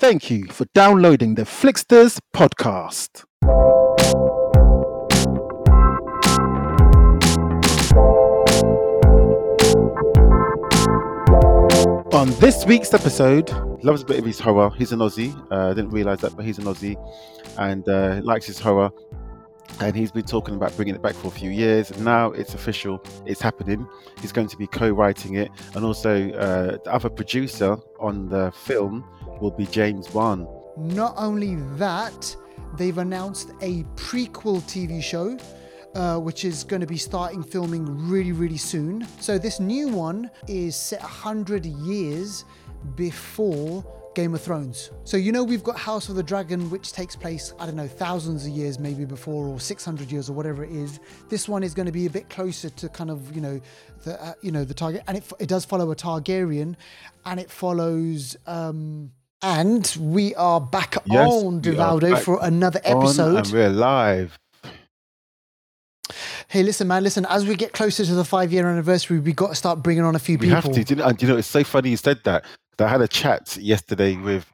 Thank you for downloading the Flixters podcast. On this week's episode, loves a bit of his horror. He's an Aussie. Uh, I didn't realize that, but he's an Aussie and uh, likes his horror. And he's been talking about bringing it back for a few years. Now it's official, it's happening. He's going to be co writing it. And also, uh, the other producer on the film will be James Wan. Not only that, they've announced a prequel TV show. Uh, which is going to be starting filming really, really soon. So, this new one is set 100 years before Game of Thrones. So, you know, we've got House of the Dragon, which takes place, I don't know, thousands of years maybe before, or 600 years, or whatever it is. This one is going to be a bit closer to kind of, you know, the, uh, you know, the target. And it, it does follow a Targaryen, and it follows. Um, and we are back Yes, on Divaldo back for another On episode. and we're live. Hey, listen, man, listen. As we get closer to the five-year anniversary, we got to start bringing on a few We people. We have to. Do you know, and you know, it's so funny you said that. 'Cause I had a chat yesterday with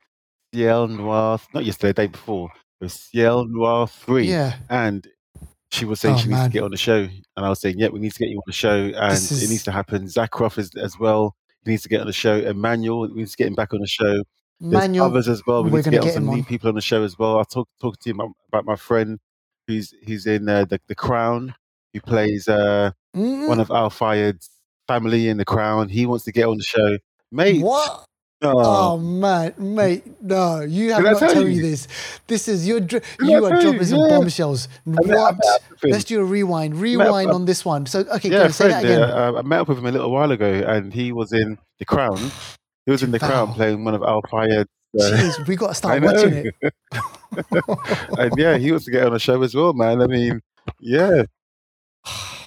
Ciel Noir, not yesterday, the day before, with Ciel Noir 3. Yeah, And she was saying Oh, she needs man. to get on the show. And I was saying, yeah, we need to get you on the show. And This it is- needs to happen. Zach Ruff is, as well. He needs to get on the show. Emmanuel needs to get him back on the show. There's Manuel. others as well. We need to get get some new on. people on the show as well. I talked talk to him about, about my friend who's who's in uh, the, the Crown, who plays uh, Mm, one of Al Fayed's family in the Crown. He wants to get on the show. Mate. What? Oh, Oh man, mate, no, you have Did not tell told me this. This is your dr- you I are dropping some Yeah. bombshells. I met- I What? met up with him. Let's do a rewind. Rewind on this one. So okay, yeah, say that friend. again. Uh, I met up with him a little while ago, and he was in the Crown. He was in the Crown playing one of Al Fayed's. Uh, Jeez, we got to start watching it. and yeah, he wants to get on a show as well, man. I mean, yeah,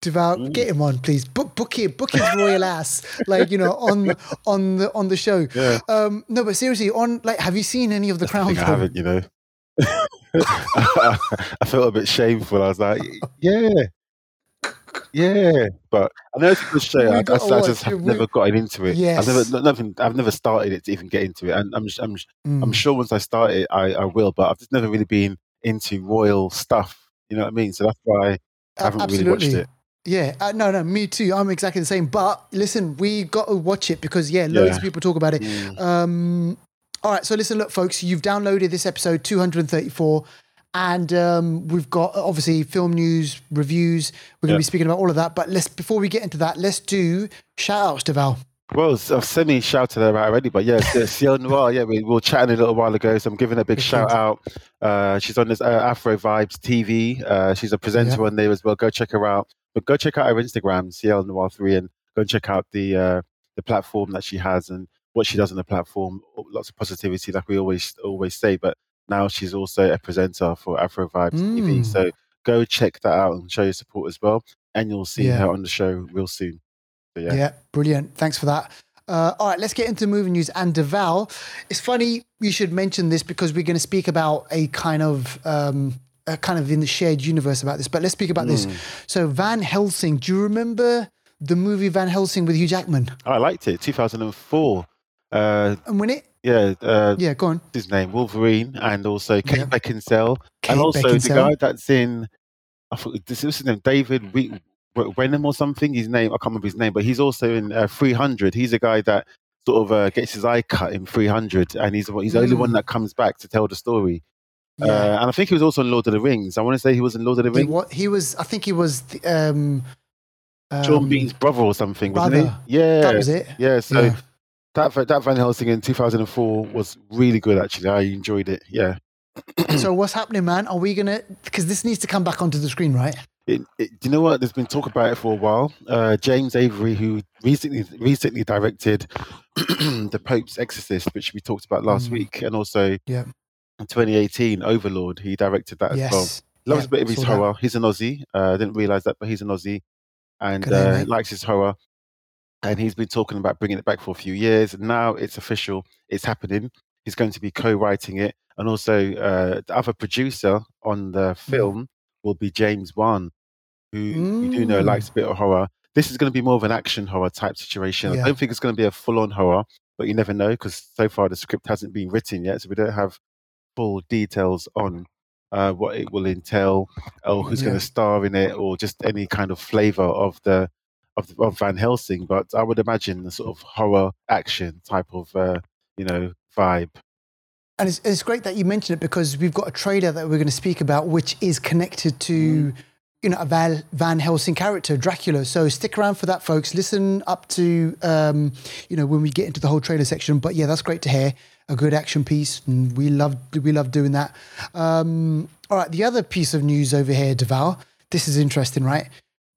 Deval, Mm. get him on, please. Book, book it, book his royal ass, like you know, on on the on the show. yeah. Um, no, but seriously, on like, have you seen any of the Crown? I haven't, you know. I felt a bit shameful. I was like, yeah, yeah, but I know it's a good show. I, I, I just have never gotten into it. I've never, nothing. I've never started it to even get into it, and I'm, I'm, I'm Mm. sure once I start it, I, I will. But I've just never really been into royal stuff. You know what I mean? So that's why i haven't really watched it. Yeah, uh, no, no, me too. I'm exactly the same. But listen, we got to watch it because yeah, loads Yeah. of people talk about it. Mm. Um, all right, so listen, look, folks, you've downloaded this episode 234, and um, we've got obviously film news, reviews. We're going to Yeah. be speaking about all of that. But let's before we get into that, let's do shout outs to Val. Well, I've semi shouted her out already, but yeah, the Ciel Noir. Yeah, we, we were chatting a little while ago, so I'm giving a big shout out. Uh, she's on this uh, Afro Vibes TV. Uh, she's a presenter on there as well. Go check her out. But go check out her Instagram, Ciel Noir Three, and go and check out the uh, the platform that she has and what she does on the platform. Lots of positivity, like we always always say. But now she's also a presenter for Afro Vibes TV. Mm. So go check that out and show your support as well. And you'll see Yeah. her on the show real soon. So Yeah. yeah. brilliant. Thanks for that. Uh, all right, let's get into movie news. And Deval, it's funny you should mention this because we're going to speak about a kind of, um, a kind of in the shared universe about this. But let's speak about this. Mm. So Van Helsing, do you remember the movie Van Helsing with Hugh Jackman? I liked it. 2004. Uh, And when it, yeah, uh, yeah, go on. his name Wolverine, and also Kate Yeah. Beckinsale, Kate and also the guy that's in. I thought this was his name, David we- Wenham or something. His name I can't remember his name, but he's also in uh, 300. He's a guy that sort of uh, gets his eye cut in 300, and he's the- he's the only one Mm. that comes back to tell the story. Yeah. Uh, and I think he was also in Lord of the Rings. I want to say he was in Lord of the He, Rings. what, he was, I think he was, the, um, um, Bean's brother or something, wasn't he? Yeah, That was it. yeah. So Yeah. that that Van Helsing in 2004 was really good. Actually, I enjoyed it. Yeah. so what's happening, man? Are we gonna? Because this needs to come back onto the screen, right? It, it, do you know what? There's been talk about it for a while. Uh, James Avery, who recently recently directed the Pope's Exorcist, which we talked about last Mm. week, and also Yeah. in 2018 Overlord, he directed that as well. Loves Yeah, a bit of his saw that. horror. He's an Aussie. Uh, I didn't realize that, but he's an Aussie, and uh, likes his horror. And he's been talking about bringing it back for a few years. Now it's official. It's happening. He's going to be co-writing it, and also uh, the other producer on the Mm. film will be James Wan, who you do know Mm. likes a bit of horror. This is going to be more of an action horror type situation. Yeah. I don't think it's going to be a full-on horror, but you never know because so far the script hasn't been written yet, so we don't have full details on uh, what it will entail, or who's going to star in it, or just any kind of flavor of the of, the, of Van Helsing. But I would imagine the sort of horror action type of uh, you know vibe. And it's, it's great that you mentioned it because we've got a trailer that we're going to speak about, which is connected to, you know, a Val, Van Helsing character, Dracula. So stick around for that, folks. Listen up to, um, you know, when we get into the whole trailer section. But yeah, that's great to hear. A good action piece, and we love we love doing that. Um, all right, the other piece of news over here, Deval. This is interesting, right?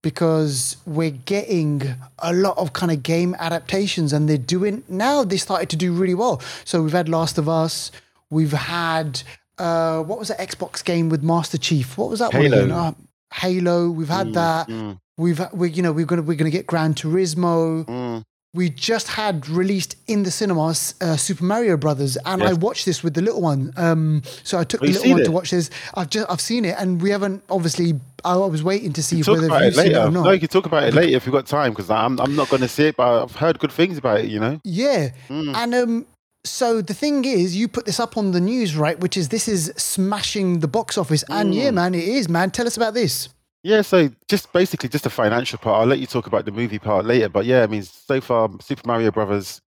because we're getting a lot of kind of game adaptations and they're doing now they started to do really well so we've had last of us we've had uh what was that xbox game with master chief what was that one Halo. again? Uh, halo we've had that Mm, we've we you know we're gonna we're gonna get gran turismo mm. we just had released in the cinemas uh, Super Mario Brothers, and I watched this with the little one. Um, so I took Oh, the little one it? to watch this. I've just I've seen it, and we haven't obviously. I was waiting to see Talk whether you've it seen it or not. No, you can talk about it later if you've got time because I'm I'm not going to see it, but I've heard good things about it. You know. Yeah. Mm. And um, so the thing is, you put this up on the news, right? Which is this is smashing the box office. And yeah, Mm. man, it is, man. Tell us about this. Yeah, so just basically just the financial part. I'll let you talk about the movie part later. But yeah, I mean, so far, Super Mario Brothers,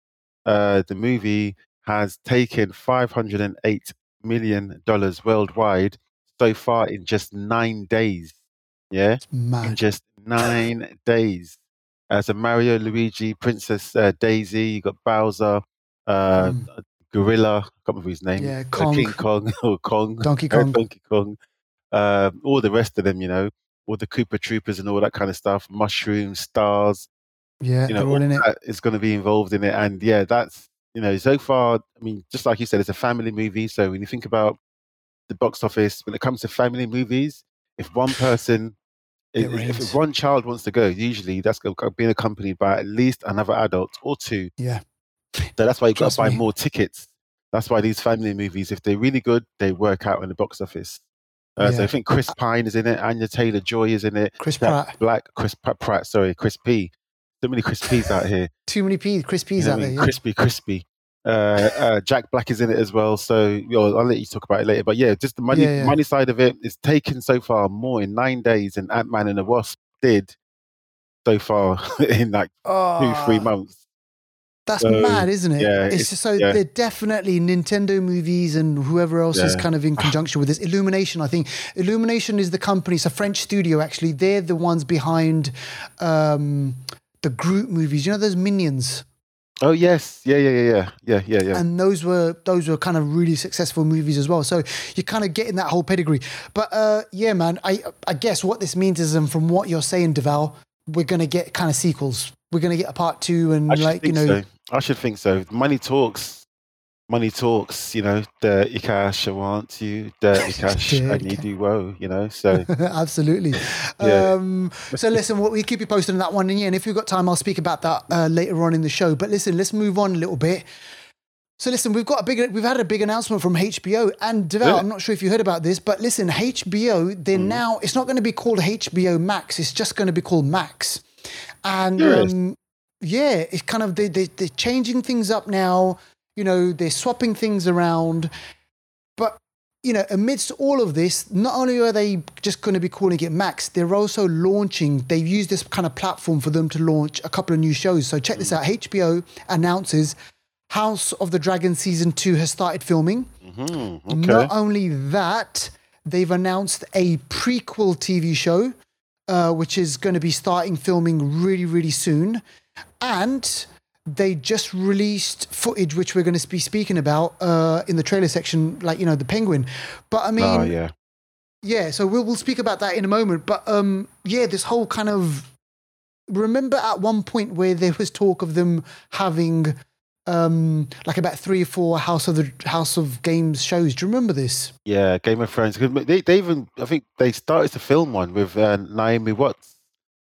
uh, the movie has taken five hundred and eight million dollars worldwide so far in just nine days. Yeah, man. in just nine days. As a Mario, Luigi, Princess uh, Daisy, you got Bowser, uh, Mm. Gorilla, I can't remember his name. Yeah, uh, King Kong or Kong. Donkey Uh, Kong. Donkey Kong, uh, all the rest of them, you know, all the Koopa Troopers and all that kind of stuff, mushrooms, stars, Yeah, you know, they're all in it. is going to be involved in it. And yeah, that's, you know, so far, I mean, just like you said, it's a family movie. So when you think about the box office, when it comes to family movies, if one person, if, if one child wants to go, usually that's go- go- being accompanied by at least another adult or two. Yeah. So that's why you've got to buy me. more tickets. That's why these family movies, if they're really good, they work out in the box office. Uh, So I think Chris Pine is in it, Anya Taylor Joy is in it, Chris Pratt. Black, Chris Pratt, Pratt, sorry, Chris P. So many Chris P's out here. Too many P's, Chris You P's know out there. Yeah. Crispy, crispy. Uh, uh, Jack Black is in it as well. So you know, I'll let you talk about it later. But yeah, just the money, Yeah, yeah. money side of it is taken so far more in nine days than Ant Man and the Wasp did so far in like two, three Oh, months. That's So, mad, isn't it? yeah, it's, it's- so yeah. they're definitely Nintendo movies and whoever else is kind of in conjunction with this. Illumination, I think. Illumination is the company. It's a French studio, actually. They're the ones behind um, the Gru movies. You know those Minions, Oh yes, yeah, yeah, yeah, yeah, yeah, yeah, yeah. and those were those were kind of really successful movies as well. So you're kind of getting that whole pedigree. But uh, yeah, man, I I guess what this means is, and from what you're saying, Deval, we're gonna get kind of sequels. We're gonna get a part two, and like you know, so. I should think so. Money talks. Money talks. You know, dirty cash. I want you. Dirty cash. I Dirty need cash. you. Whoa. You know. So Absolutely. Yeah. Um, so listen, what we keep you posted on that one, and yeah, and if we've got time, I'll speak about that uh, later on in the show. But listen, let's move on a little bit. So listen, we've got a big, we've had a big announcement from HBO and. Yeah. I'm not sure if you heard about this, but listen, HBO, they're Mm. now it's not going to be called HBO Max. It's just going to be called Max. And um, yeah, it's kind of they, they they're changing things up now. You know, they're swapping things around. But you know, amidst all of this, not only are they just going to be calling it Max, they're also launching. They've used this kind of platform for them to launch a couple of new shows. So check this out: HBO announces House of the Dragon season two has started filming. mhm, okay. Not only that, they've announced a prequel TV show, uh, which is going to be starting filming really, really soon. And they just released footage, which we're going to be speaking about uh, in the trailer section, like, you know, the penguin. But I mean, oh yeah. yeah, so we'll, we'll speak about that in a moment. But um, yeah, this whole kind of. Remember at one point where there was talk of them having um like about three or four house of the house of games shows do you remember this Yeah, Game of Thrones. They, they even, I think they started to film one with uh, Naomi Watts,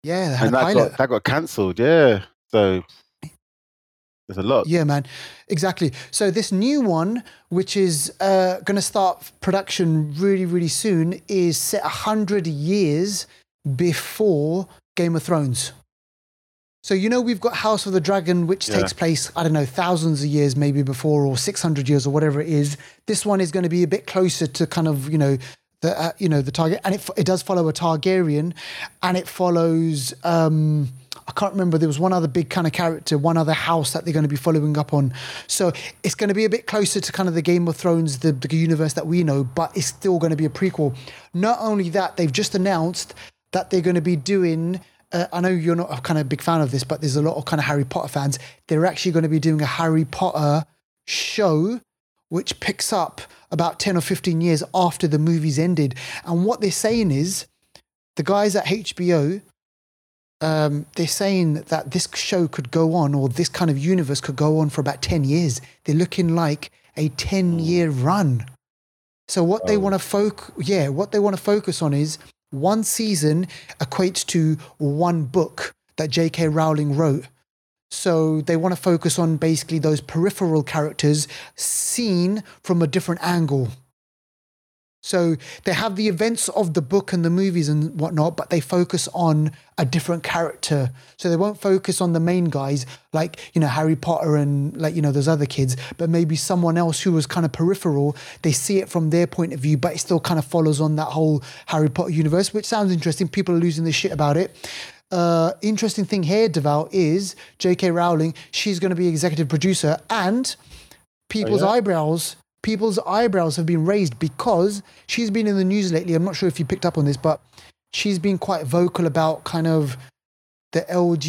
Yeah, and that got that got cancelled. Yeah, so there's a lot. Yeah, man, exactly. So this new one, which is uh, going to start production really, really soon, is set a hundred years before Game of Thrones. So you know we've got House of the Dragon, which Yeah. takes place I don't know thousands of years maybe before or six hundred years or whatever it is. This one is going to be a bit closer to kind of you know the uh, you know the target, and it it does follow a Targaryen, and it follows. um I can't remember. There was one other big kind of character, one other house that they're going to be following up on. So it's going to be a bit closer to kind of the Game of Thrones, the, the universe that we know, but it's still going to be a prequel. Not only that, they've just announced that they're going to be doing. Uh, I know you're not a kind of big fan of this, but there's a lot of kind of Harry Potter fans. They're actually going to be doing a Harry Potter show, which picks up about 10 or 15 years after the movies ended. And what they're saying is the guys at HBO, um, they're saying that this show could go on, or this kind of universe could go on for about 10 years. They're looking like a 10 year run. So what they Oh. want to focus, yeah, what they want to focus on is one season equates to one book that J.K. Rowling wrote. So they want to focus on basically those peripheral characters seen from a different angle. So they have the events of the book and the movies and whatnot, but they focus on a different character. So they won't focus on the main guys like, you know, Harry Potter and like, you know, those other kids, but maybe someone else who was kind of peripheral. They see it from their point of view, but it still kind of follows on that whole Harry Potter universe, which sounds interesting. People are losing their shit about it. Uh, interesting thing here, Deval, is J.K. Rowling, she's going to be executive producer and people's yeah? eyebrows people's eyebrows have been raised because she's been in the news lately i'm not sure if you picked up on this but she's been quite vocal about kind of the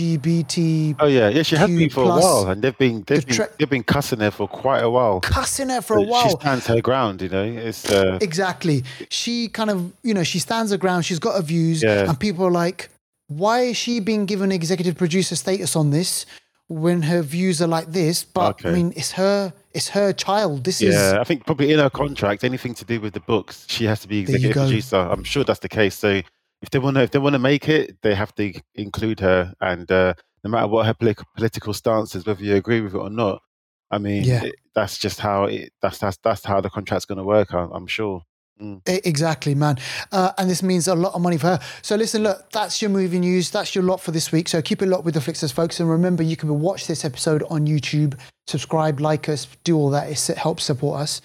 lgbt Oh yeah, yeah. She has been for a while, and they've been they've the been, they've been cussing her for quite a while. cussing her for a while. She stands her ground, you know. It's uh, exactly she kind of you know she stands her ground she's got her views Yeah. and people are like why is she being given executive producer status on this when her views are like this but i mean it's her it's her child this is yeah. I think probably in her contract, anything to do with the books, she has to be executive producer. I'm sure that's the case. So if they want to if they want to make it, they have to include her, and uh, no matter what her polit- political stance is, whether you agree with it or not. I mean, Yeah. it, that's just how it. That's that's that's how the contract's going to work. I'm, I'm sure. E- Exactly, man. Uh, and this means a lot of money for her. So listen, look, that's your movie news. That's your lot for this week. So keep it locked with the Flixters, folks. And remember, you can watch this episode on YouTube, subscribe, like us, do all that. It helps support us.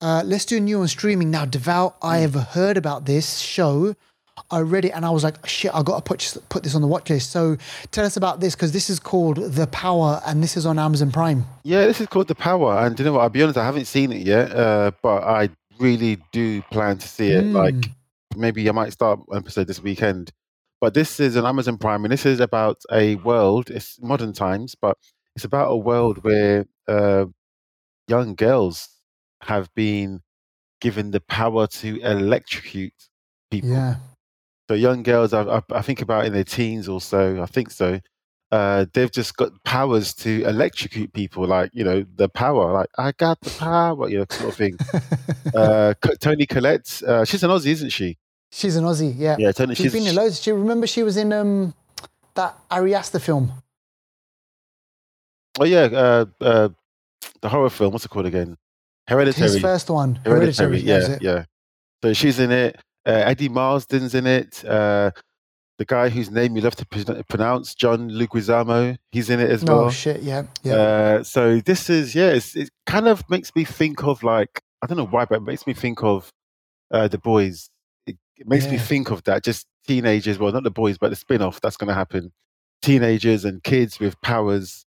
Uh, let's do a new on streaming now. Deval, I have heard about this show. I read it and I was like, shit, I got to put, put this on the watch list. So tell us about this because this is called The Power and this is on Amazon Prime. Yeah, this is called The Power, and you know what? I'll be honest, I haven't seen it yet, uh, but I really do plan to see it. Like Mm. maybe I might start an episode this weekend. But this is an Amazon Prime, and this is about a world. It's modern times, but it's about a world where uh, young girls have been given the power to electrocute people. Yeah. So young girls, I, I, I think about in their teens or so, I think so. Uh, they've just got powers to electrocute people, like you know the power, like I got the power, you know, sort of thing. uh, Toni Collette, uh, she's an Aussie, isn't she? She's an Aussie. Yeah. Yeah, Toni. She's been in loads. She remember she was in um that Ari Aster film. Oh yeah, uh, uh, the horror film. What's it called again? Hereditary. His first one. Hereditary. Hereditary. Yeah, it. yeah. So she's in it. Uh, Eddie Marsan's in it. The guy whose name you love to pr- pronounce, John Leguizamo, he's in it as Oh well. shit! Yeah, yeah. Uh, so this is yeah, it's, it kind of makes me think of like I don't know why, but it makes me think of uh, the boys. It, it makes me think of that. Just teenagers, well, not the boys, but the spin-off that's going to happen. Teenagers and kids with powers,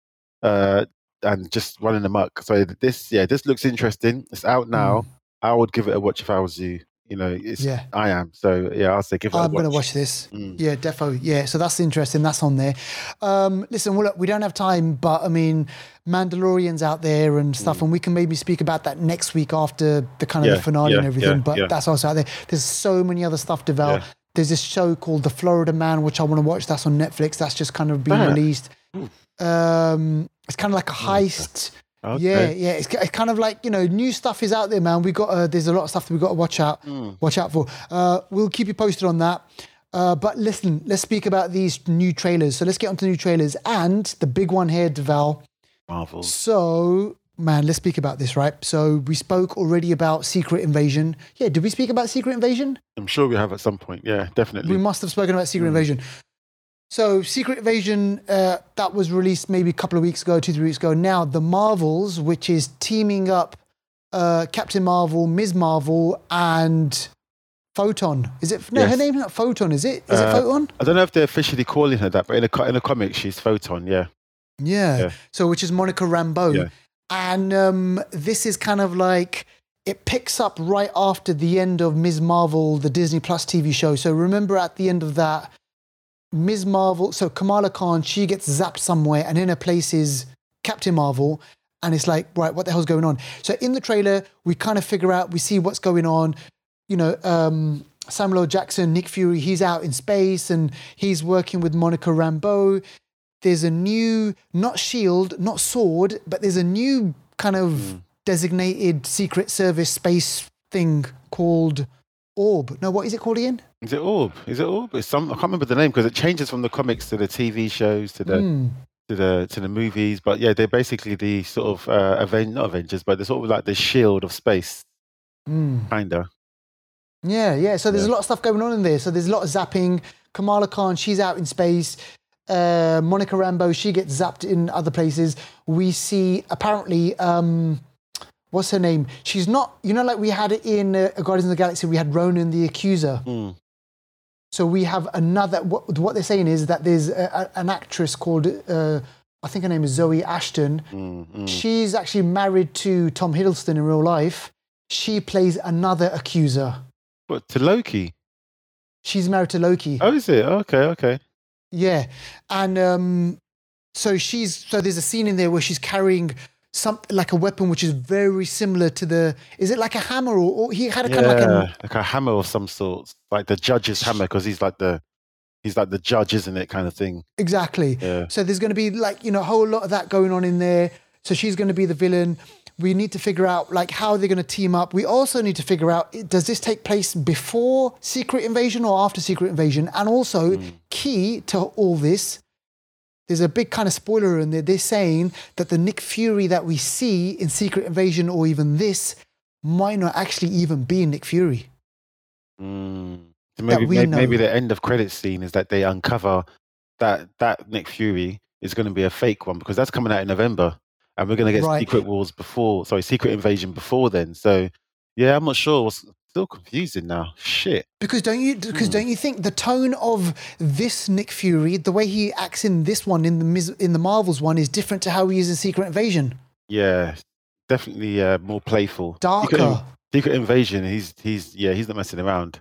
uh, and just running amok. So this, yeah, this looks interesting. It's out now. I would give it a watch if I was you. You know, it's Mm. Yeah. I am. So yeah, I'll say give it a I'm watch. gonna watch this. Mm. Yeah, defo. Yeah, so that's interesting. That's on there. Um, listen, well, look, we don't have time, but I mean, Mandalorian's out there and stuff, and we can maybe speak about that next week after the kind of Mm. Yeah, the finale and everything. yeah, but yeah. that's also out there. There's so many other stuff developed. Yeah. There's this show called The Florida Man, which I want to watch. That's on Netflix. That's just kind of being Ah. released. Um, it's kind of like a heist. Okay. Yeah, yeah. It's, it's kind of like you know, new stuff is out there, man. We got uh, there's a lot of stuff that we got to watch out, Hmm. watch out for. Uh, we'll keep you posted on that. Uh, but listen, let's speak about these new trailers. So let's get onto the new trailers and the big one here, Deval. Marvel. So man, let's speak about this, right? So we spoke already about Secret Invasion. Yeah, did we speak about Secret Invasion? I'm sure we have at some point. Yeah, definitely. We must have spoken about Secret Hmm. Invasion. So Secret Invasion uh, that was released maybe a couple of weeks ago, two three weeks ago. Now the Marvels, which is teaming up uh, Captain Marvel, Ms. Marvel, and Photon. Is it no? Her Yes. name's not Photon, is it? Is it Uh, Photon? I don't know if they're officially calling her that, but in a in a comic, she's Photon. Yeah. Yeah. Yeah. So which is Monica Rambeau, Yeah. and um, this is kind of like it picks up right after the end of Ms. Marvel, the Disney Plus TV show. So remember at the end of that, Ms. Marvel. So Kamala Khan, she gets zapped somewhere, and in her place is Captain Marvel. And it's like, right, what the hell's going on? So in the trailer, we kind of figure out, we see what's going on. You know, um, Samuel L. Jackson, Nick Fury, he's out in space and he's working with Monica Rambeau. There's a new, not shield, not sword, but there's a new kind of designated Secret Service space thing called Orb. No, what is it called again? Is it Orb? Is it Orb? It's some. I can't remember the name because it changes from the comics to the TV shows to the Hmm. to the to the movies. But yeah, they're basically the sort of uh, Aven- not Avengers, but they're sort of like the shield of space, Hmm. kinda. Yeah, yeah. So there's Yeah. a lot of stuff going on in there. So there's a lot of zapping. Kamala Khan, she's out in space. Uh, Monica Rambeau, she gets zapped in other places. We see apparently, um, what's her name? She's not, you know, like we had it in uh, Guardians of the Galaxy, we had Ronan the Accuser. Mm. So we have another. What, what they're saying is that there's a, a- an actress called, uh, I think her name is Zawe Ashton. Mm, mm. She's actually married to Tom Hiddleston in real life. She plays another accuser. What to Loki? She's married to Loki. Oh, is it? Okay, okay. Yeah, and um, so she's so there's a scene in there where she's carrying something like a weapon which is very similar to the. Is it like a hammer or, or he had a Yeah, kind of like like, a a hammer of some sort, like the judge's hammer, because he's like the he's like the judge, isn't it? Kind of thing. exactly. Yeah. So there's going to be like you know a whole lot of that going on in there. So she's going to be the villain. We need to figure out like how they're going to team up. We also need to figure out does this take place before Secret Invasion or after Secret Invasion? And also hmm. key to all this, there's a big kind of spoiler in there. They're saying that the Nick Fury that we see in Secret Invasion or even this might not actually even be Nick Fury. Mm. So maybe maybe, maybe the end of credit scene is that they uncover that that Nick Fury is going to be a fake one because that's coming out in November, and we're going to get Right. Secret Wars before, sorry, Secret Invasion before then. So yeah, I'm not sure. It's still confusing now. Shit. Because don't you? Because Hmm. don't you think the tone of this Nick Fury, the way he acts in this one, in the in the Marvels one, is different to how he is in Secret Invasion. Yeah, definitely uh, more playful. Darker. Secret Invasion. He's he's yeah he's not messing around.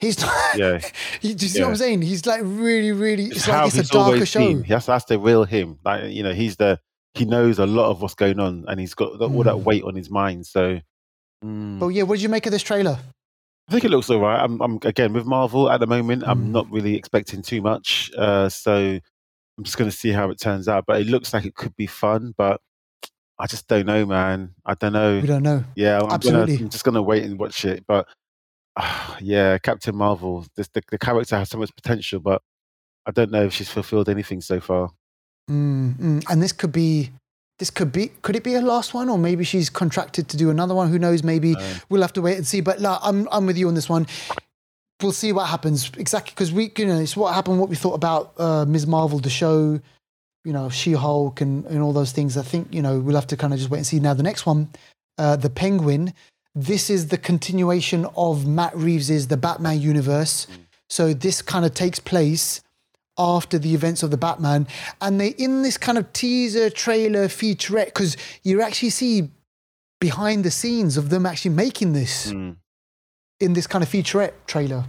He's. Yeah. he, do you see what I'm saying? He's like really, really. It's, It's like it's a darker show. been. That's that's the real him. Like you know, he's the he knows a lot of what's going on, and he's got all that Mm. weight on his mind. So. Mm. But yeah, what did you make of this trailer? I think it looks all right. I'm, I'm again with Marvel at the moment. Mm. I'm not really expecting too much, uh, so I'm just going to see how it turns out. But it looks like it could be fun, but I just don't know, man. I don't know. We don't know. Yeah, I'm, Absolutely. Gonna, I'm just going to wait and watch it. But uh, yeah, Captain Marvel. This, the, the character has so much potential, but I don't know if she's fulfilled anything so far. Mm, mm. And this could be. This could be. Could it be her last one, or maybe she's contracted to do another one? Who knows? Maybe Uh, we'll have to wait and see. But like, I'm I'm with you on this one. We'll see what happens exactly because we you know it's what happened, what we thought about uh, Ms. Marvel, the show, you know, She Hulk, and and all those things. I think you know we'll have to kind of just wait and see. Now the next one, uh, the Penguin. This is the continuation of Matt Reeves's The Batman universe. So this kind of takes place after the events of the Batman, and they in this kind of teaser trailer featurette because you actually see behind the scenes of them actually making this mm. in this kind of featurette trailer.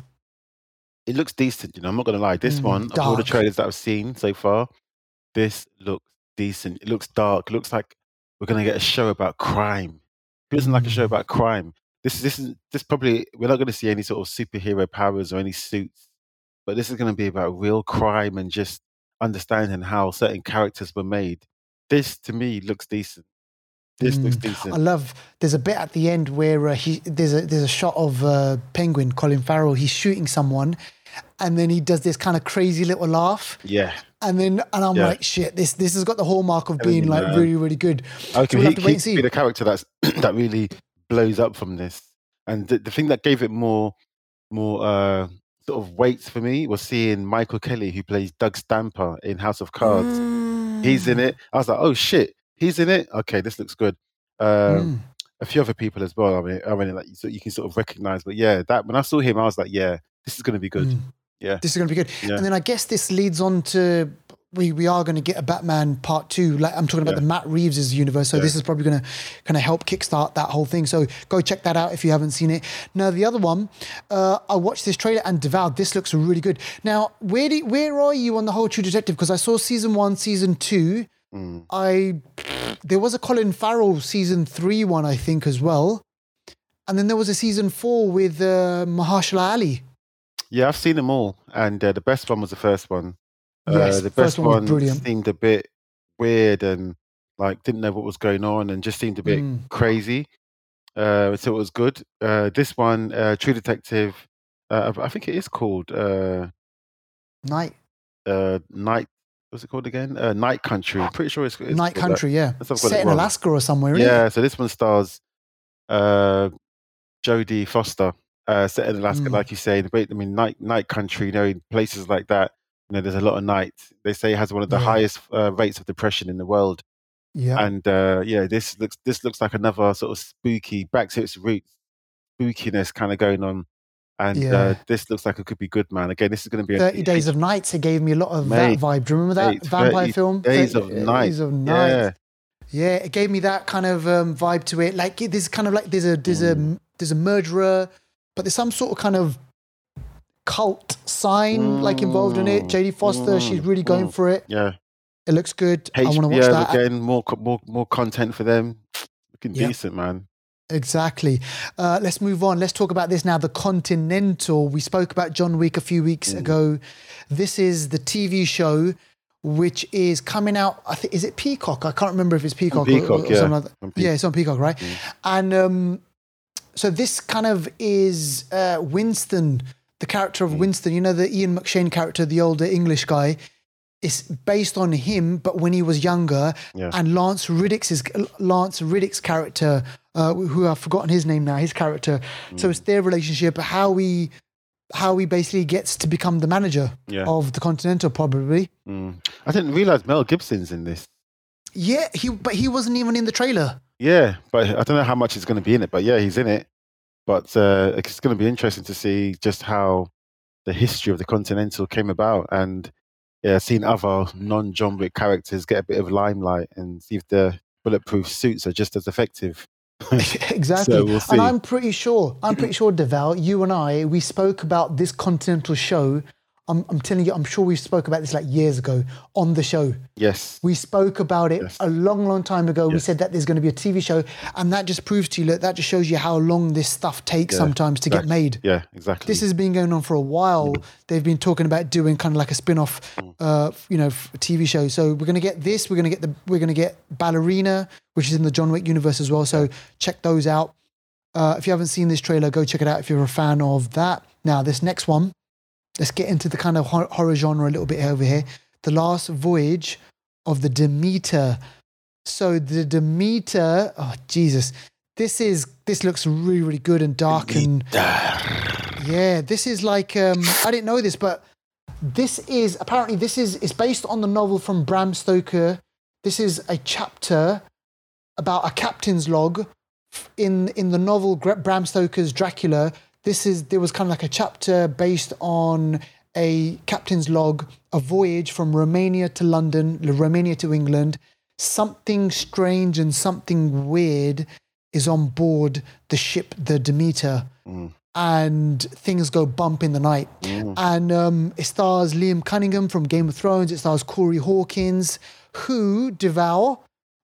It looks decent, you know. I'm not going to lie. This Mm, one, of all the trailers that I've seen so far, this looks decent. It looks dark. It looks like we're going to get a show about crime. It doesn't like a show Mm. about crime. This is this is this probably we're not going to see any sort of superhero powers or any suits, but this is going to be about real crime and just understanding how certain characters were made. This to me looks decent. This looks Mm. decent. I love. There's a bit at the end where uh, he there's a there's a shot of uh, Penguin Colin Farrell. He's shooting someone, and then he does this kind of crazy little laugh, yeah. and then and I'm Yeah. like, shit, this this has got the hallmark of being like really really good. Okay, we'll he, have to wait he and could be the character that's that really blows up from this, and the, the thing that gave it more, more uh, sort of weights for me was seeing Michael Kelly, who plays Doug Stamper in House of Cards. He's in Mm. it. I was like, oh shit, he's in it. Okay, this looks good. Um, Mm. A few other people as well. I mean, I mean, like so you can sort of recognize. But yeah, that when I saw him, I was like, yeah, this is going to be good. Mm. Yeah. This is going to be good. Yeah. And then I guess this leads on to we we are going to get a Batman part two. Like I'm talking about Yeah. the Matt Reeves' universe. So Yeah. this is probably going to kind of help kickstart that whole thing. So go check that out if you haven't seen it. Now the other one, uh, I watched this trailer and Deval. This looks really good. Now where do, where are you on the whole True Detective? Because I saw season one, season two. Mm. I there was a Colin Farrell season three one I think as well, and then there was a season four with uh, Mahershala Ali. Yeah, I've seen them all, and uh, the best one was the first one. Yes, uh, the first best one one brilliant. seemed a bit weird and like didn't know what was going on, and just seemed a bit Mm. crazy. Uh, so it was good. Uh, this one, uh, True Detective, uh, I think it is called uh, Night uh, Night. What's it called again? Uh, Night Country. I'm pretty sure it's, it's Night called that. Country, yeah. Let's have a got it Set in wrong. Alaska or somewhere, isn't Yeah, so this one stars uh, Jodie Foster, uh, set in Alaska, Mm. like you say. the I mean, night night country, you know, in places like that. You know, there's a lot of night. They say it has one of the Yeah. highest uh, rates of depression in the world. Yeah. And uh, yeah, this looks this looks like another sort of spooky, back to its roots, spookiness kind of going on. And uh, this looks like it could be good, man. Again, this is going to be a 30 Days of Nights, it gave me a lot of Mate, that vibe. Do you remember that vampire 30 film? Days 30 of Night. Days of Night. Yeah, Yeah, it gave me that kind of um, vibe to it. Like there's kind of like there's a there's Mm. a there's a murderer, but there's some sort of kind of cult sign like involved in it. Mm, JD Foster, she's mm, really going mm. for it. yeah. It looks good. I want to watch HBO that. again. More more more content for them. Looking Yeah. decent, man. Exactly. Uh, let's move on. Let's talk about this now. The Continental. We spoke about John Wick a few weeks Mm. ago. This is the TV show which is coming out. I think is it Peacock? I can't remember if it's Peacock, or- Peacock, or, or yeah. like. On Yeah, it's on Peacock, right? Mm. And um, so this kind of is uh, Winston, the character of Winston. You know the Ian McShane character, the older English guy. It's based on him, but when he was younger, Yeah. and Lance Reddick's is Lance Reddick's character, uh, who I've forgotten his name now, his character. Mm. So it's their relationship, how he how he basically gets to become the manager Yeah. of the Continental, probably. Mm. I didn't realize Mel Gibson's in this. Yeah, he but he wasn't even in the trailer. Yeah, but I don't know how much he's going to be in it. But yeah, he's in it. But uh, it's going to be interesting to see just how the history of the Continental came about, and yeah, seeing other non-John Wick characters get a bit of limelight, and see if the bulletproof suits are just as effective. exactly. So we'll. And I'm pretty sure, I'm pretty sure, Deval, you and I, we spoke about this Continental show. I'm, I'm telling you, I'm sure we spoke about this like years ago on the show. Yes, We spoke about it Yes. a long, long time ago. We said that there's going to be a TV show, and that just proves to you, look, that just shows you how long this stuff takes Yeah, sometimes to get made. yeah, exactly. This has been going on for a while. They've been talking about doing kind of like a spin-off, Mm. uh, you know, TV show. So we're gonna get this. We're gonna get the. We're gonna get Ballerina, which is in the John Wick universe as well. So check those out. Uh, if you haven't seen this trailer, go check it out. If you're a fan of that. Now this next one, let's get into the kind of horror genre a little bit over here. The Last Voyage of the Demeter. So the Demeter. Oh Jesus, this is this looks really really good and dark and yeah, this is like um, I didn't know this, but this is apparently this is it's based on the novel from Bram Stoker. This is a chapter about a captain's log in in the novel Bram Stoker's Dracula. This is there was kind of like a chapter based on a captain's log, a voyage from Romania to London, Romania to England. Something strange and something weird is on board the ship, the Demeter Mm. and things go bump in the night. Mm. And um, it stars Liam Cunningham from Game of Thrones. It stars Corey Hawkins, who Deval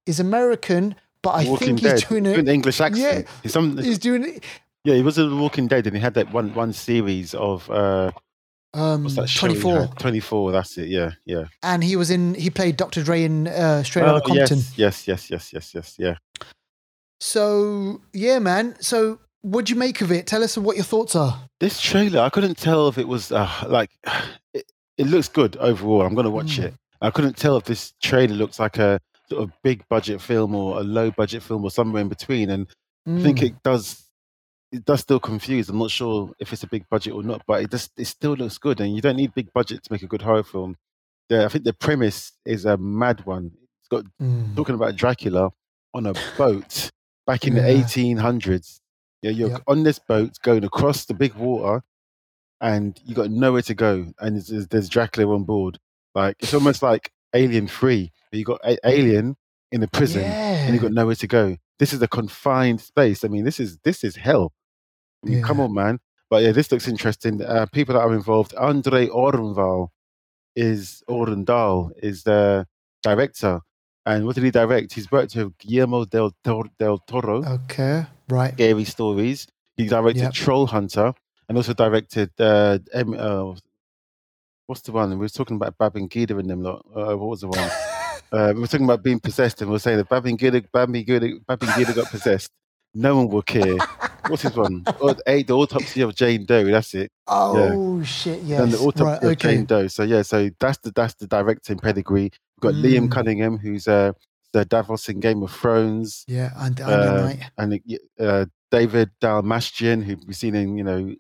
is American, but I Walking think he's Dead, doing an English accent. He's some, He's doing it. Yeah, he was in The Walking Dead, and he had that one one series of uh, Um, what's that show? he 24, had? Twenty four. That's it. Yeah, yeah. and he was in. He played Dr. Dre in uh, Straight Oh, Outta Compton. yes, yes, yes, yes, yes, yes. Yeah. So yeah, man. So what'd you make of it? Tell us what your thoughts are. This trailer, I couldn't tell if it was uh, like it, it looks good overall. I'm going to watch Mm. it. I couldn't tell if this trailer looks like a sort of big budget film or a low budget film or somewhere in between. And I think Mm. it does. It does still confuse. I'm not sure if it's a big budget or not, but it just it still looks good, and you don't need big budget to make a good horror film. The, I think the premise is a mad one. It's got Mm. talking about Dracula on a boat back in Yeah. the 1800s. Yeah, you're Yep. on this boat going across the big water, and you got nowhere to go, and there's- there's, Dracula on board. Like it's almost like Alien Three. You got a- Alien in a prison, and you Yeah. got nowhere to go. This is a confined space. I mean, this is this is hell. Mean, come on, man. But yeah, this looks interesting. Uh, people that are involved. Andre Orenval is Orendal is the director, and what did he direct? He's worked with Guillermo del Tor- del Toro, Okay. Right. Scary Stories. He directed Yep. Troll Hunter, and also directed uh, em, uh, what's the one? We were talking about Babangida and them lot. Uh, what was the one? Uh, we were talking about being possessed, and we were saying that Babangida, Babangida, Babangida got possessed. No one will care. What's his one? Oh, eh, the autopsy of Jane Doe. That's it. Oh shit! Yes. Then the autopsy right. of Okay. Jane Doe. So yeah, so that's the that's the directing pedigree. We've got Liam Mm. Cunningham, who's uh, the Davos in Game of Thrones, Yeah. And Uh, and uh, David Dalmastian, who we've seen in you know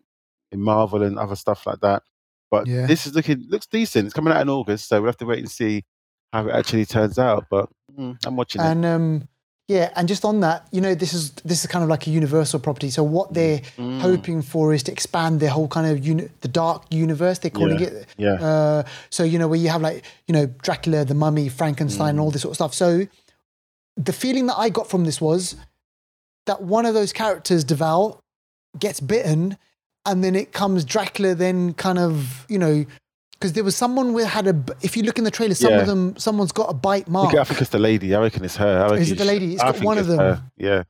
in Marvel and other stuff like that. But Yeah. this is looking looks decent. It's coming out in August, so we'll have to wait and see how it actually turns out. But mm, I'm watching it. And um, yeah, and just on that, you know, this is this is kind of like a universal property. So what they're Mm. hoping for is to expand their whole kind of uni- the dark universe. They're calling Yeah, it. yeah. Uh, so you know where you have like you know Dracula, the Mummy, Frankenstein, and all this sort of stuff. So the feeling that I got from this was that one of those characters, Deval, gets bitten, and then it comes Dracula. Then kind of you know. Because there was someone with had a. If you look in the trailer, some Yeah. of them, someone's got a bite mark. I think it's the lady. I reckon it's her. Reckon Is it the lady? It's I got one of them. her. Yeah,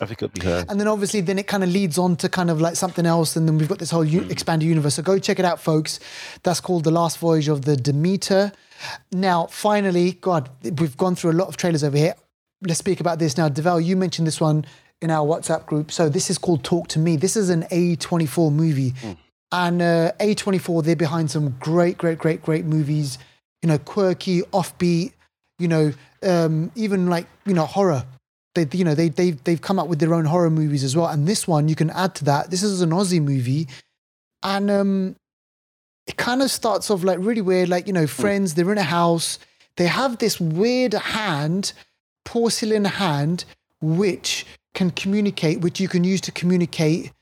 I think it'll be her. And then obviously, then it kind of leads on to kind of like something else, and then we've got this whole u- expanded universe. So go check it out, folks. That's called the Last Voyage of the Demeter. Now, finally, God, we've gone through a lot of trailers over here. Let's speak about this now. Deval, you mentioned this one in our WhatsApp group. So this is called Talk to Me. This is an A24 movie, hmm. And uh, A24 they're behind some great, great, great, great movies. You know, quirky, offbeat. You know, um, even like you know horror. They you know they they they've come up with their own horror movies as well. And this one you can add to that. This is an aussie movie. And um it kind of starts off like really weird. Like you know friends they're in a house. They have this weird hand porcelain hand which can communicate which you can use to communicate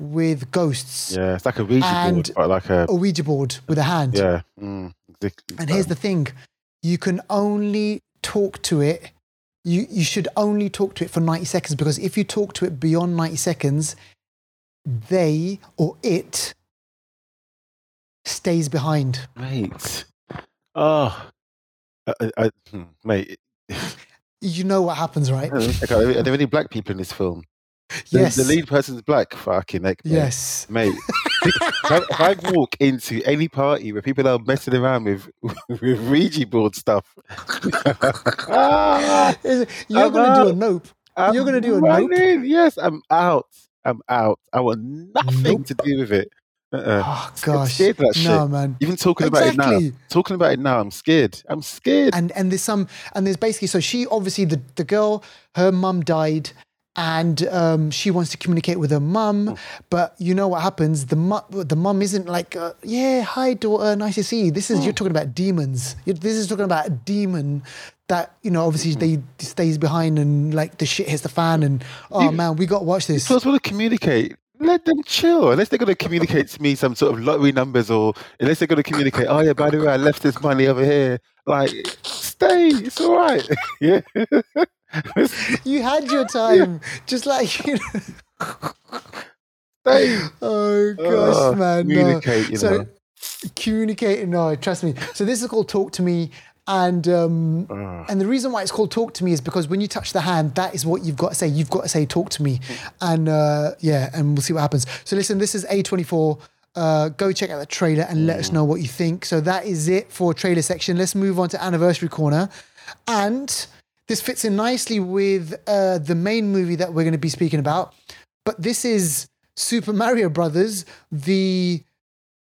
with ghosts Yeah, it's like a Ouija And- board, like a a ouija board with a hand yeah. Mm, exactly. and here's the thing you can only talk to it. You, you should only talk to it for 90 seconds because if you talk to it beyond 90 seconds, they or it stays behind. mate. Oh, I, I, I, hmm, mate. You know what happens, right? Okay, are there any black people in this film? The, Yes. the lead person's black. Fucking heck, mate. Yes. mate. if, I, walk into any party where people are messing around with with Ouija board stuff, ah, You're I'm going to do a nope. I'm You're gonna do a nope? running. Yes, I'm out. I'm out. I want nothing Nope. to do with it. Uh-uh. Oh, I'm gosh. scared of that shit. No, man. Even talking about it now. Talking about it now, I'm scared. I'm scared. and and there's some and there's basically so she obviously the the girl her mum died and um, she wants to communicate with her mum, but you know what happens? The mum, the mum isn't like, uh, yeah, hi daughter, nice to see you. This is you're talking about demons. You- This is talking about a demon that you know obviously they stays behind and like the shit hits the fan and oh man, we got to watch this. Plus, want to communicate. Let them chill. Unless they're going to communicate to me some sort of lottery numbers, or unless they're going to communicate, oh yeah, by the way, I left this money over here. Like, stay. It's all right. yeah. You had your time, just like you know. Oh gosh, Oh, man. no. communicate, you so know. communicating, no, trust me. So this is called Talk to Me. And um, Ah. and the reason why it's called Talk to Me is because when you touch the hand, that is what you've got to say. You've got to say Talk to me, and uh, yeah, and we'll see what happens. So listen, this is A24. Uh, go check out the trailer and let us know what you think. So that is it for trailer section. Let's move on to anniversary corner, and this fits in nicely with uh, the main movie that we're going to be speaking about. But this is Super Mario Brothers, the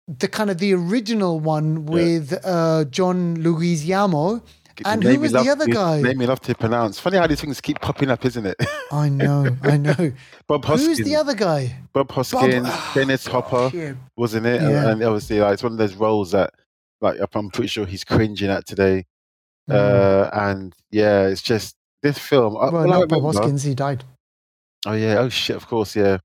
the kind of the original one with uh, John Leguizamo And who was love- the other guy? Name me love to pronounce. Funny how these things keep popping up, isn't it? I know, I know. Bob Hoskins. Who's the other guy? Bob Hoskins, Ah, Dennis Hopper, Yeah. wasn't it? And- Yeah. And, obviously, like it's one of those roles that, like, I'm pretty sure he's cringing at today. Mm. Uh, and yeah, it's just this film. I- well, I not Bob Hoskins. He died. Oh yeah. Oh shit. Of course. Yeah.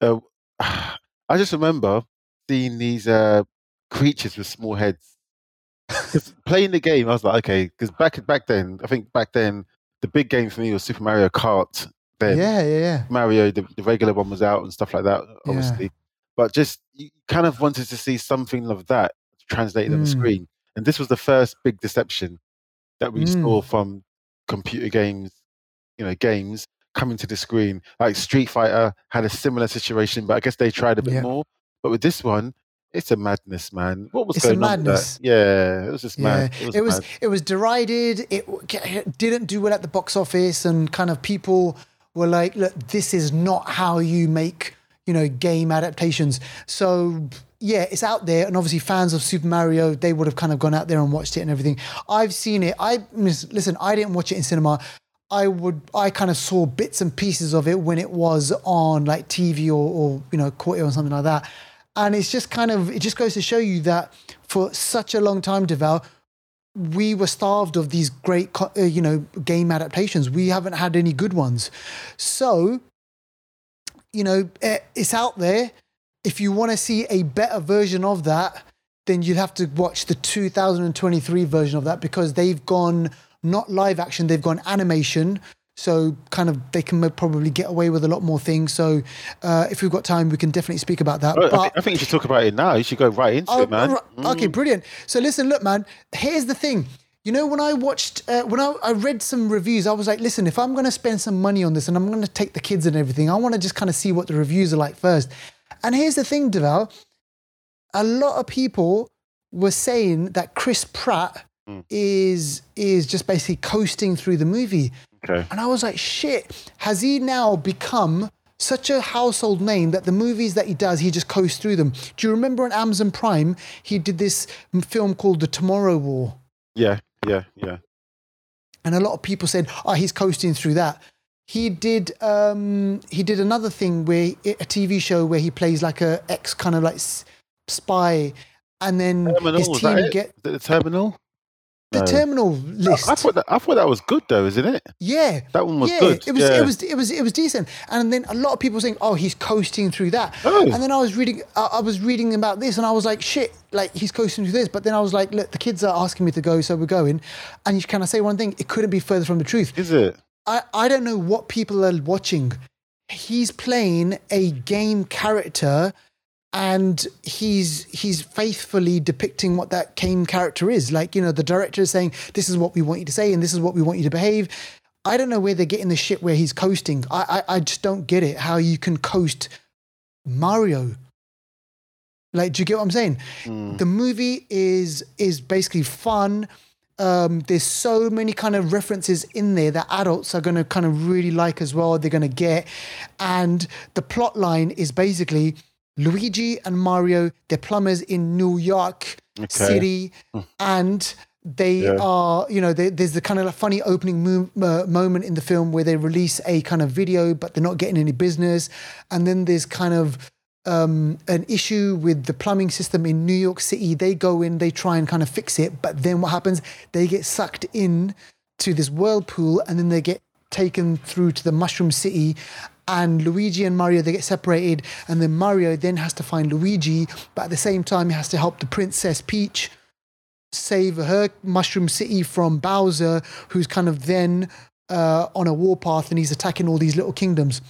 Uh, I just remember seeing these uh, creatures with small heads. playing the game, I was like, okay. Because back back then, I think back then, the big game for me was Super Mario Kart. Then Yeah, yeah, yeah. Mario, the, the regular one was out and stuff like that, obviously. But just you kind of wanted to see something of that translated on the Mm. screen. And this was the first big deception that we Mm. saw from computer games, you know, games coming to the screen. Like Street Fighter had a similar situation, but I guess they tried a bit Yeah. more. But with this one, it's a madness, man. What was It's a going on? that? madness. Yeah, it was just Yeah, mad. it was mad. it was derided. It g- didn't do well at the box office, and kind of people were like, "Look, this is not how you make you know game adaptations." So yeah, it's out there, and obviously fans of Super Mario they would have kind of gone out there and watched it and everything. I've seen it. I listen. I didn't watch it in cinema. I would. I kind of saw bits and pieces of it when it was on like TV or, or you know caught it or something like that. And it's just kind of it just goes to show you that for such a long time, Deval, we were starved of these great, uh, you know, game adaptations. We haven't had any good ones. So, you know, eh, it's out there. If you want to see a better version of that, then you'd have to watch the 2023 version of that because they've gone not live action, they've gone animation. So, kind of, they can probably get away with a lot more things. So, uh, if we've got time, we can definitely speak about that. Oh, I, think, I think you should talk about it now. You should go right into Oh, it, man. right. Okay, brilliant. So listen, look, man. Here's the thing. You know, when I watched, uh, when I, I read some reviews, I was like, listen, if I'm going to spend some money on this and I'm going to take the kids and everything, I want to just kind of see what the reviews are like first. And here's the thing, Deval. A lot of people were saying that Chris Pratt is is just basically coasting through the movie. Okay. And I was like, shit, has he now become such a household name that the movies that he does, he just coasts through them? Do you remember on Amazon Prime, he did this film called The Tomorrow War? Yeah, yeah, yeah. And a lot of people said, oh, he's coasting through that. He did um, he did another thing where a TV show where he plays like a ex kind of like spy, and then Terminal, his team get the terminal? The No. terminal list. I thought that I thought that was good though, isn't it? Yeah, That one was yeah, good, It was, yeah. it was, it was, it was decent. And then a lot of people saying, "Oh, he's coasting through that." Oh. And then I was reading, I, I was reading about this, and I was like, "Shit!" Like he's coasting through this. But then I was like, "Look, the kids are asking me to go, so we're going." And you can I say one thing? It couldn't be further from the truth. Is it? I, I don't know what people are watching. He's playing a game character and he's he's faithfully depicting what that game character is. Like, you know, the director is saying, This is what we want you to say and this is what we want you to behave. I don't know where they're getting the shit where he's coasting. I, I I just don't get it. How you can coast Mario. Like, do you get what I'm saying? Mm. The movie is is basically fun. Um, there's so many kind of references in there that adults are going to kind of really like as well. They're going to get, and the plot line is basically Luigi and Mario. They're plumbers in New York Okay. City, and they Yeah. are, you know, they, there's the kind of like funny opening mo- uh, moment in the film where they release a kind of video, but they're not getting any business, and then there's kind of um, an issue with the plumbing system in New York City. They go in, they try and kind of fix it, but then what happens? They get sucked in to this whirlpool, and then they get taken through to the Mushroom City. And Luigi and Mario they get separated, and then Mario then has to find Luigi, but at the same time he has to help the Princess Peach save her Mushroom City from Bowser, who's kind of then uh, on a warpath and he's attacking all these little kingdoms.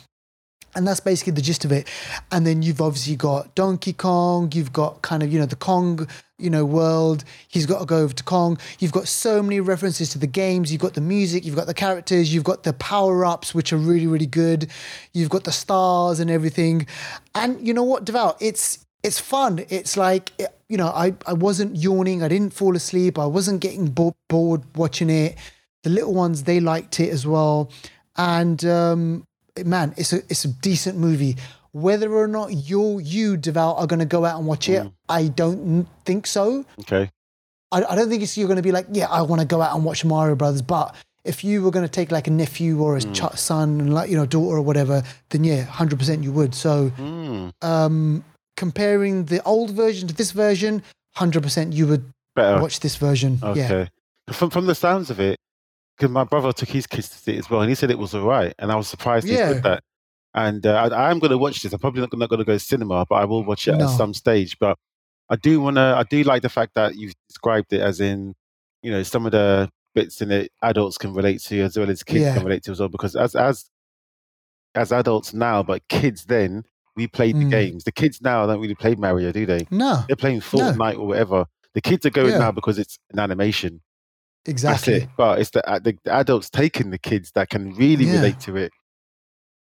And that's basically the gist of it. And then you've obviously got Donkey Kong, you've got kind of, you know, the Kong, you know, world. He's got to go over to Kong. You've got so many references to the games. You've got the music, you've got the characters, you've got the power ups, which are really, really good. You've got the stars and everything. And you know what, Deval? It's it's fun. It's like, you know, I, I wasn't yawning. I didn't fall asleep. I wasn't getting bo- bored watching it. The little ones, they liked it as well. And um, man, it's a it's a decent movie. Whether or not you you Deval are going to go out and watch it, I don't think so. Okay. I, I don't think it's you're going to be like, yeah, I want to go out and watch Mario Brothers, but if you were going to take like a nephew or a Mm. ch- son and like you know daughter or whatever, then yeah, hundred percent you would. So Mm, um, comparing the old version to this version, hundred percent you would better. watch this version. Yeah, Okay. From from the sounds of it, because my brother took his kids to see it as well, and he said it was all right, and I was surprised he said that. And uh, I, am going to watch this. I'm probably not, not going to go to cinema, but I will watch it No. at some stage. But I do want to. I do like the fact that you described it as in, you know, some of the bits in it adults can relate to as well as kids Yeah. can relate to as well. Because as as as adults now, but kids then, we played the Mm. games. The kids now don't really play Mario, do they? no, They're playing Fortnite or whatever. The kids are going Yeah. now because it's an animation. Exactly. It. But it's the, uh, the, the adults taking the kids that can really Yeah. relate to it.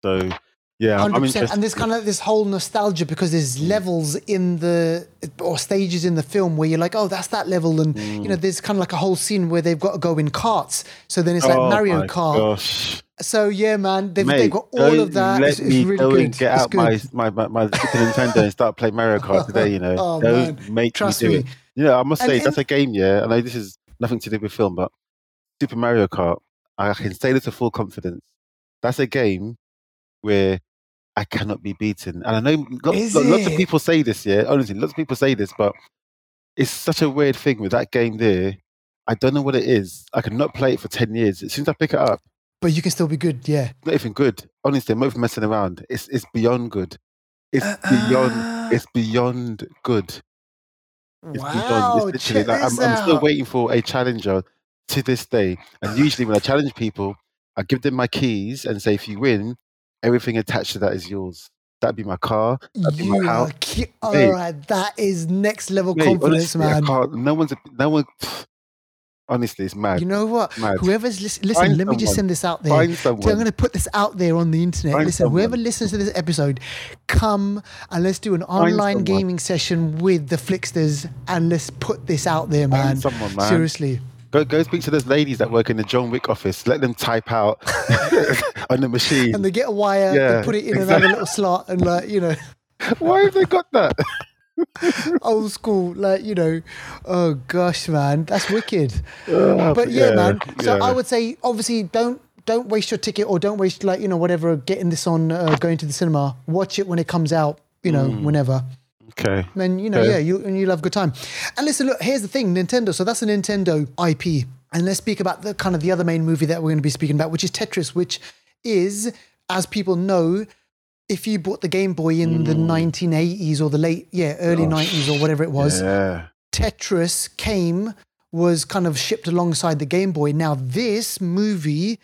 So, yeah, I'm, Hundred I'm percent, interested. and there's kind of this whole nostalgia because there's Mm. levels in the or stages in the film where you're like, oh, that's that level, and you know, there's kind of like a whole scene where they've got to go in carts. So then it's like Oh Mario Kart. Gosh. So yeah, man, they've, Mate, they've got all of that. Let It's, it's me really go good. and get out my, my, my, my Super Nintendo and start playing Mario Kart today, you know. Oh, don't man. make Trust me do me. it. You know, I must And say, in- that's a game, yeah. I know this is nothing to do with film, but Super Mario Kart, I can say this with full confidence. That's a game where I cannot be beaten. And I know lots, lots of people say this, yeah. Honestly, lots of people say this, but it's such a weird thing with that game there. I don't know what it is. I cannot play it for 10 years. As soon as I pick it up, But you can still be good. Yeah. not even good. Honestly, I'm not even messing around. It's it's beyond good. It's beyond Uh, it's beyond good. It's wow. It's literally like I'm, I'm still waiting for a challenger to this day. And usually when I challenge people, I give them my keys and say, if you win, everything attached to that is yours. That'd be my car. That'd be my You house. ki- all right. That is next level Mate, confidence, honestly, man. no one's no one. Honestly, it's mad. You know what? Mad. Whoever's lis- listen, Find let me just send this out there. Find So I'm going to put this out there on the internet. Find listen, whoever listens to this episode, come and let's do an online gaming session with the Flixters and let's put this out there, Find man. someone, man. Seriously. Go go speak to those ladies that work in the John Wick office. Let them type out on the machine. And they get a wire, Yeah, they put it in exactly. another little slot, and like, you know, Why have they got that? old school, like, you know, oh gosh, man, that's wicked. Oh, but yeah, yeah, man. So yeah. I would say, obviously, don't don't waste your ticket or don't waste like you know whatever getting this on uh, going to the cinema. Watch it when it comes out. You know, Mm. whenever. Okay. Then you know, Okay. yeah, you and you'll have a good time. And listen, look, here's the thing, Nintendo. So that's a Nintendo IP. And let's speak about the kind of the other main movie that we're going to be speaking about, which is Tetris, which is, as people know, if you bought the Game Boy in the 1980s or the late, yeah, early Mm. Gosh. 90s or whatever it was, Yeah. Tetris came, was kind of shipped alongside the Game Boy. Now, this movie,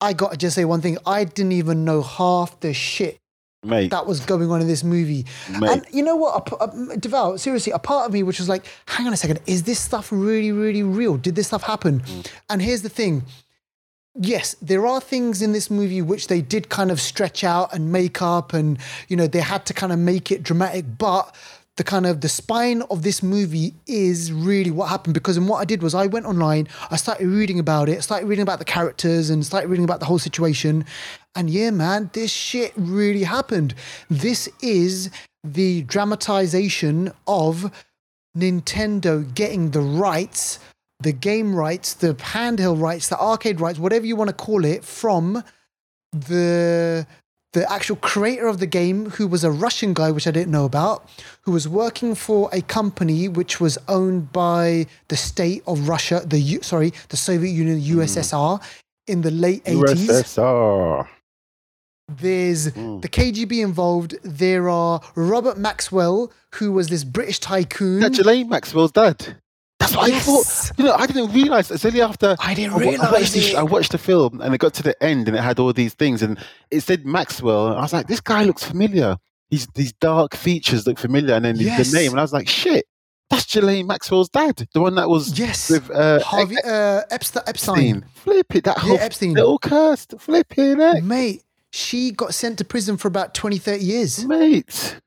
I got to just say one thing. I didn't even know half the shit Mate. that was going on in this movie. Mate. And you know what? A, a, Deval, seriously, a part of me which was like, hang on a second, is this stuff really, really real? Did this stuff happen? Mm. And here's the thing. Yes, there are things in this movie which they did kind of stretch out and make up, and you know they had to kind of make it dramatic. But the kind of the spine of this movie is really what happened because and what I did was I went online, I started reading about it, started reading about the characters, and started reading about the whole situation. And yeah, man, this shit really happened. This is the dramatization of Nintendo getting the rights, the game rights, the handheld rights, the arcade rights, whatever you want to call it, from the the actual creator of the game, who was a Russian guy, which I didn't know about, who was working for a company which was owned by the state of Russia, the U, sorry, the Soviet Union, USSR, in the late eighties. USSR. There's Mm. the KGB involved. There are Robert Maxwell, who was this British tycoon. Ghislaine Maxwell's dad. That's what Yes. I thought. You know, I didn't realize. It's only after I didn't realize watched the. I watched the film and it got to the end and it had all these things and it said Maxwell. And I was like, this guy looks familiar. These these dark features look familiar. And then the- Yes. the name, and I was like, shit, that's Ghislaine Maxwell's dad, the one that was yes, with uh, Harvey uh, Epstein. Epstein. Epstein. Flip it, that Yeah, whole Epstein. they're all cursed. Flipping it, Mate, she got sent to prison for about 20, 30 years. mate.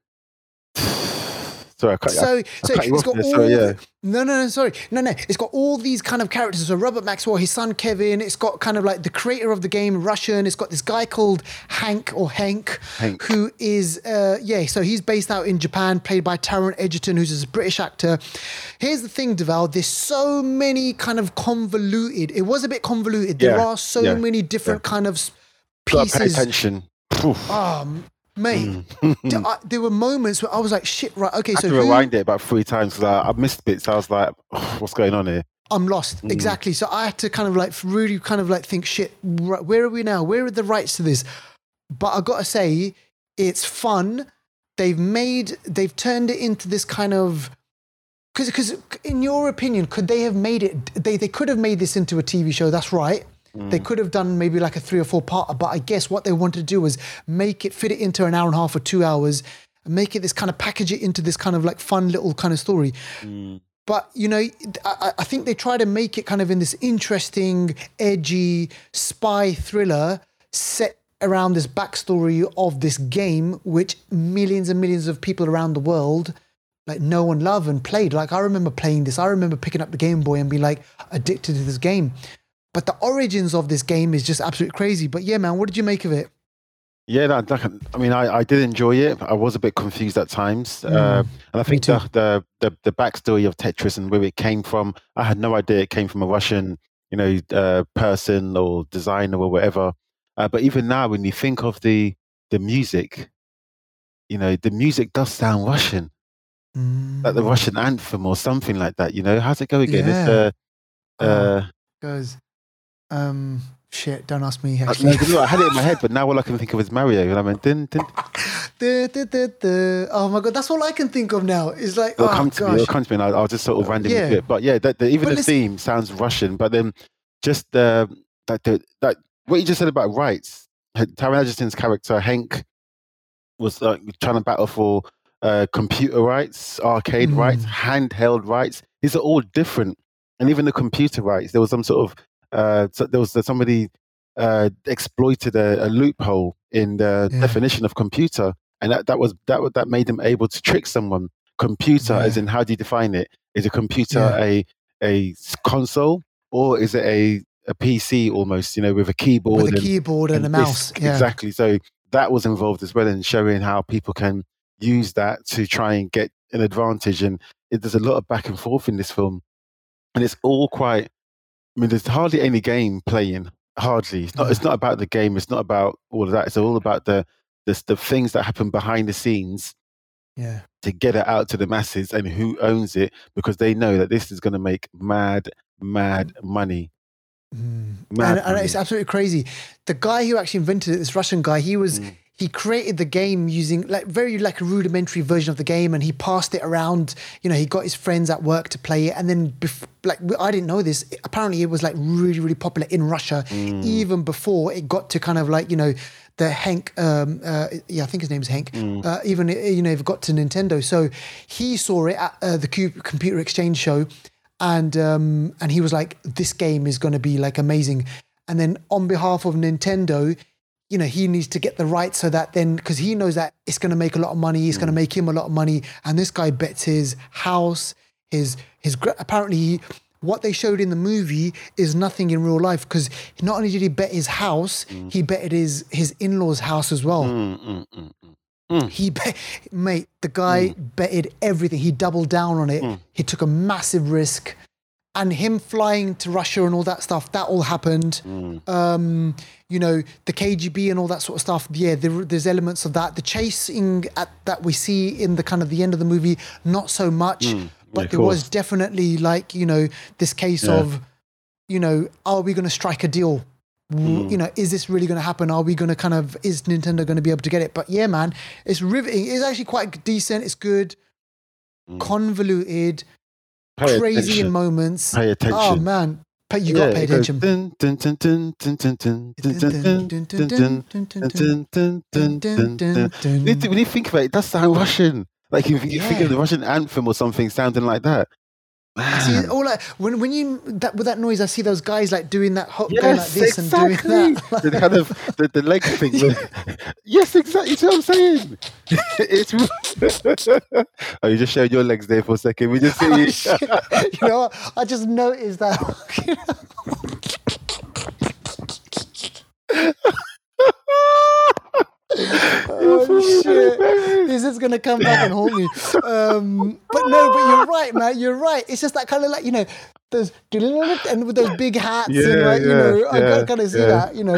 Sorry, I cut, so I, so I it's got there. all Sorry, yeah. no no no sorry no no it's got all these kind of characters so robert maxwell his son kevin it's got kind of like the creator of the game russian it's got this guy called hank or hank, Hank. who is uh yeah so he's based out in japan played by taron egerton who's a british actor here's the thing deval there's so many kind of convoluted it was a bit convoluted there Yeah, are so yeah, many different kind of s- Gotta pay pieces attention. Oof. um mate Mm. I- there were moments where i was like shit right okay I so who, rewind it about three times because I, I missed bits. I was like, "What's going on here?" I'm lost. Mm. Exactly. So I had to kind of like really kind of like think, shit, wh- where are we now? Where are the rights to this? But I gotta say, it's fun. They've made, they've turned it into this kind of, because, because in your opinion, could they have made it? They they could have made this into a TV show. That's right. Mm. They could have done maybe like a three or four part, but I guess what they wanted to do was make it fit it into an hour and a half or two hours, and make it this kind of package it into this kind of like fun little kind of story. But you know I, I think they try to make it kind of in this interesting edgy spy thriller set around this backstory of this game which millions and millions of people around the world like know and love and played. Like i remember playing this. I remember picking up the game boy and being like addicted to this game but the origins of this game is just absolutely crazy but yeah man what did you make of it Yeah, that, that I mean, I, I did enjoy it. I was a bit confused at times, Mm, uh, and I think the, the the the backstory of Tetris and where it came from, I had no idea it came from a Russian, you know, uh, person or designer or whatever. Uh, but even now, when you think of the the music, you know, the music does sound Russian, like the Mm. Russian anthem or something like that. You know, how's it go again? Yeah. It's uh, Oh. uh, goes um shit don't ask me I, no, I had it in my head, but now all I can think of is Mario. And I mean, din, din, duh, duh, duh. Oh my god, that's all I can think of now. It's like, It'll oh come to me. gosh, It'll come to me, and I'll, I'll just sort of randomly Yeah. do it. But yeah, that, the, even But the listen- theme sounds Russian. But then, just the that the that what you just said about rights. Taron Egerton's character Hank was like trying to battle for uh, computer rights, arcade Mm. rights, handheld rights. These are all different, and even the computer rights. There was some sort of uh, so there was somebody uh, exploited a, a loophole in the Yeah. definition of computer, and that, that was that that made them able to trick someone. Computer, as in how do you define it? Is a computer Yeah. a a console or is it a a PC almost? You know, with a keyboard with a and, keyboard and, a mouse. Yeah, Exactly. So that was involved as well in showing how people can use that to try and get an advantage. And it, there's a lot of back and forth in this film, and it's all quite. I mean, there's hardly any game playing. Hardly. It's not. It's not about the game. It's not about all of that. It's all about the the, the things that happen behind the scenes yeah, to get it out to the masses and who owns it because they know that this is going to make mad, mad money. Mm. Mad and, and it's absolutely crazy. The guy who actually invented it, this Russian guy, he was Mm. He created the game using like very like a rudimentary version of the game, and he passed it around. You know, he got his friends at work to play it, and then bef- like I didn't know this. Apparently, it was like really really popular in Russia Mm. even before it got to kind of like you know the Hank. Um, uh, yeah, I think his name's Hank. Mm. Uh, even uh, you know, it got to Nintendo, so he saw it at uh, the Cu- Computer Exchange show and um, and he was like, "This game is going to be like amazing." And then on behalf of Nintendo, you know, he needs to get the right so that then because he knows that it's going to make a lot of money, it's going to make him a lot of money, and this guy bets his house, his his apparently. He, what they showed in the movie is nothing in real life because not only did he bet his house, he betted his his in-laws' house as well. Mm, mm, mm, mm. He bet, mate, the guy betted everything. He doubled down on it. He took a massive risk. And him flying to Russia and all that stuff, that all happened. Um, you know, the KGB and all that sort of stuff. Yeah, there, there's elements of that. The chasing at, that we see in the kind of the end of the movie, not so much. but of there was definitely like, you know, this case Yeah. of, you know, are we going to strike a deal? Mm. You know, is this really going to happen? Are we going to kind of, is Nintendo going to be able to get it? But yeah, man, it's riveting. It's actually quite decent. It's good, convoluted, Mm pay crazy attention. in moments. Pay attention. Oh man, pay, you yeah, got to pay attention. When you think about it, that's sounds Russian. Like you, you yeah. think of the Russian anthem or something sounding like that. I see all like when when you that with that noise, I see those guys like doing that hop going like this exactly. and doing that. the kind of the, the leg thing. with- yes, exactly. You see what I'm saying? it's oh, you just showed your legs there for a second. We just see oh, you. you know, what? I just noticed that. Oh shit! This is gonna come back and haunt me. Um, but no, but you're right, man. You're right. It's just that kind of like you know, those and with those big hats Yeah, and like you know, yeah, I yeah, kind of see yeah. that, you know.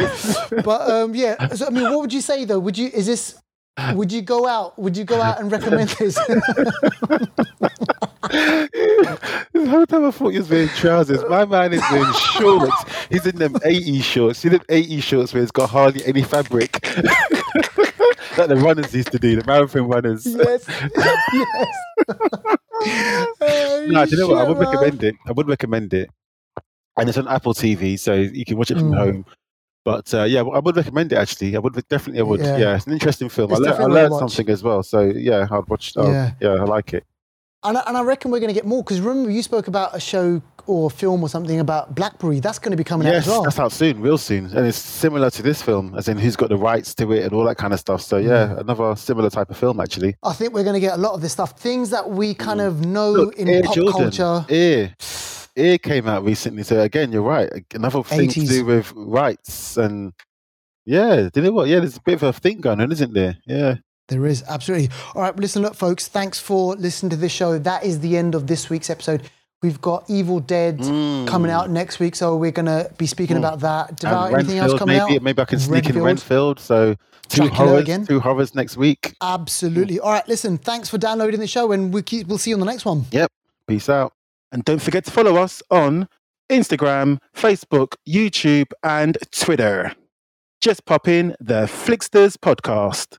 But um, yeah. So I mean, what would you say though? Would you is this? Would you go out? Would you go out and recommend this? the whole time I thought he was wearing trousers. My man is wearing shorts. He's in them 80 shorts. See them 80 shorts where it's got hardly any fabric. like the runners used to do, the marathon runners. yes. yes. No, do you know what? I would man. recommend it. I would recommend it. And it's on Apple TV, so you can watch it from Mm. home. But uh, yeah, I would recommend it actually. I would definitely, I would. Yeah. Yeah, it's an interesting film. It's I, le- I learned watch. something as well. So yeah, I'd watch. Oh, Yeah. yeah. I like it. And I, and I reckon we're going to get more because remember you spoke about a show or film or something about BlackBerry. That's going to be coming out Yes, as well. that's out soon, real soon, and it's similar to this film, as in who's got the rights to it and all that kind of stuff. So Mm. yeah, another similar type of film actually. I think we're going to get a lot of this stuff, things that we kind of know Mm. Look, in Air pop Jordan, culture. Air, Air came out recently. So again, you're right. Another thing 80s. to do with rights and yeah, do you know what? Yeah, there's a bit of a thing going on, isn't there? Yeah. There is absolutely. All right, listen, look, folks. Thanks for listening to this show. That is the end of this week's episode. We've got Evil Dead mm. coming out next week, so we're going to be speaking mm. about that. Deval, And anything else coming maybe, out? Maybe I can sneak in Renfield. Renfield. So two Dracula horrors, again. two horrors next week. Absolutely. All right, listen. Thanks for downloading the show, and we'll, keep, we'll see you on the next one. Yep. Peace out. And don't forget to follow us on Instagram, Facebook, YouTube, and Twitter. Just pop in the Flixters podcast.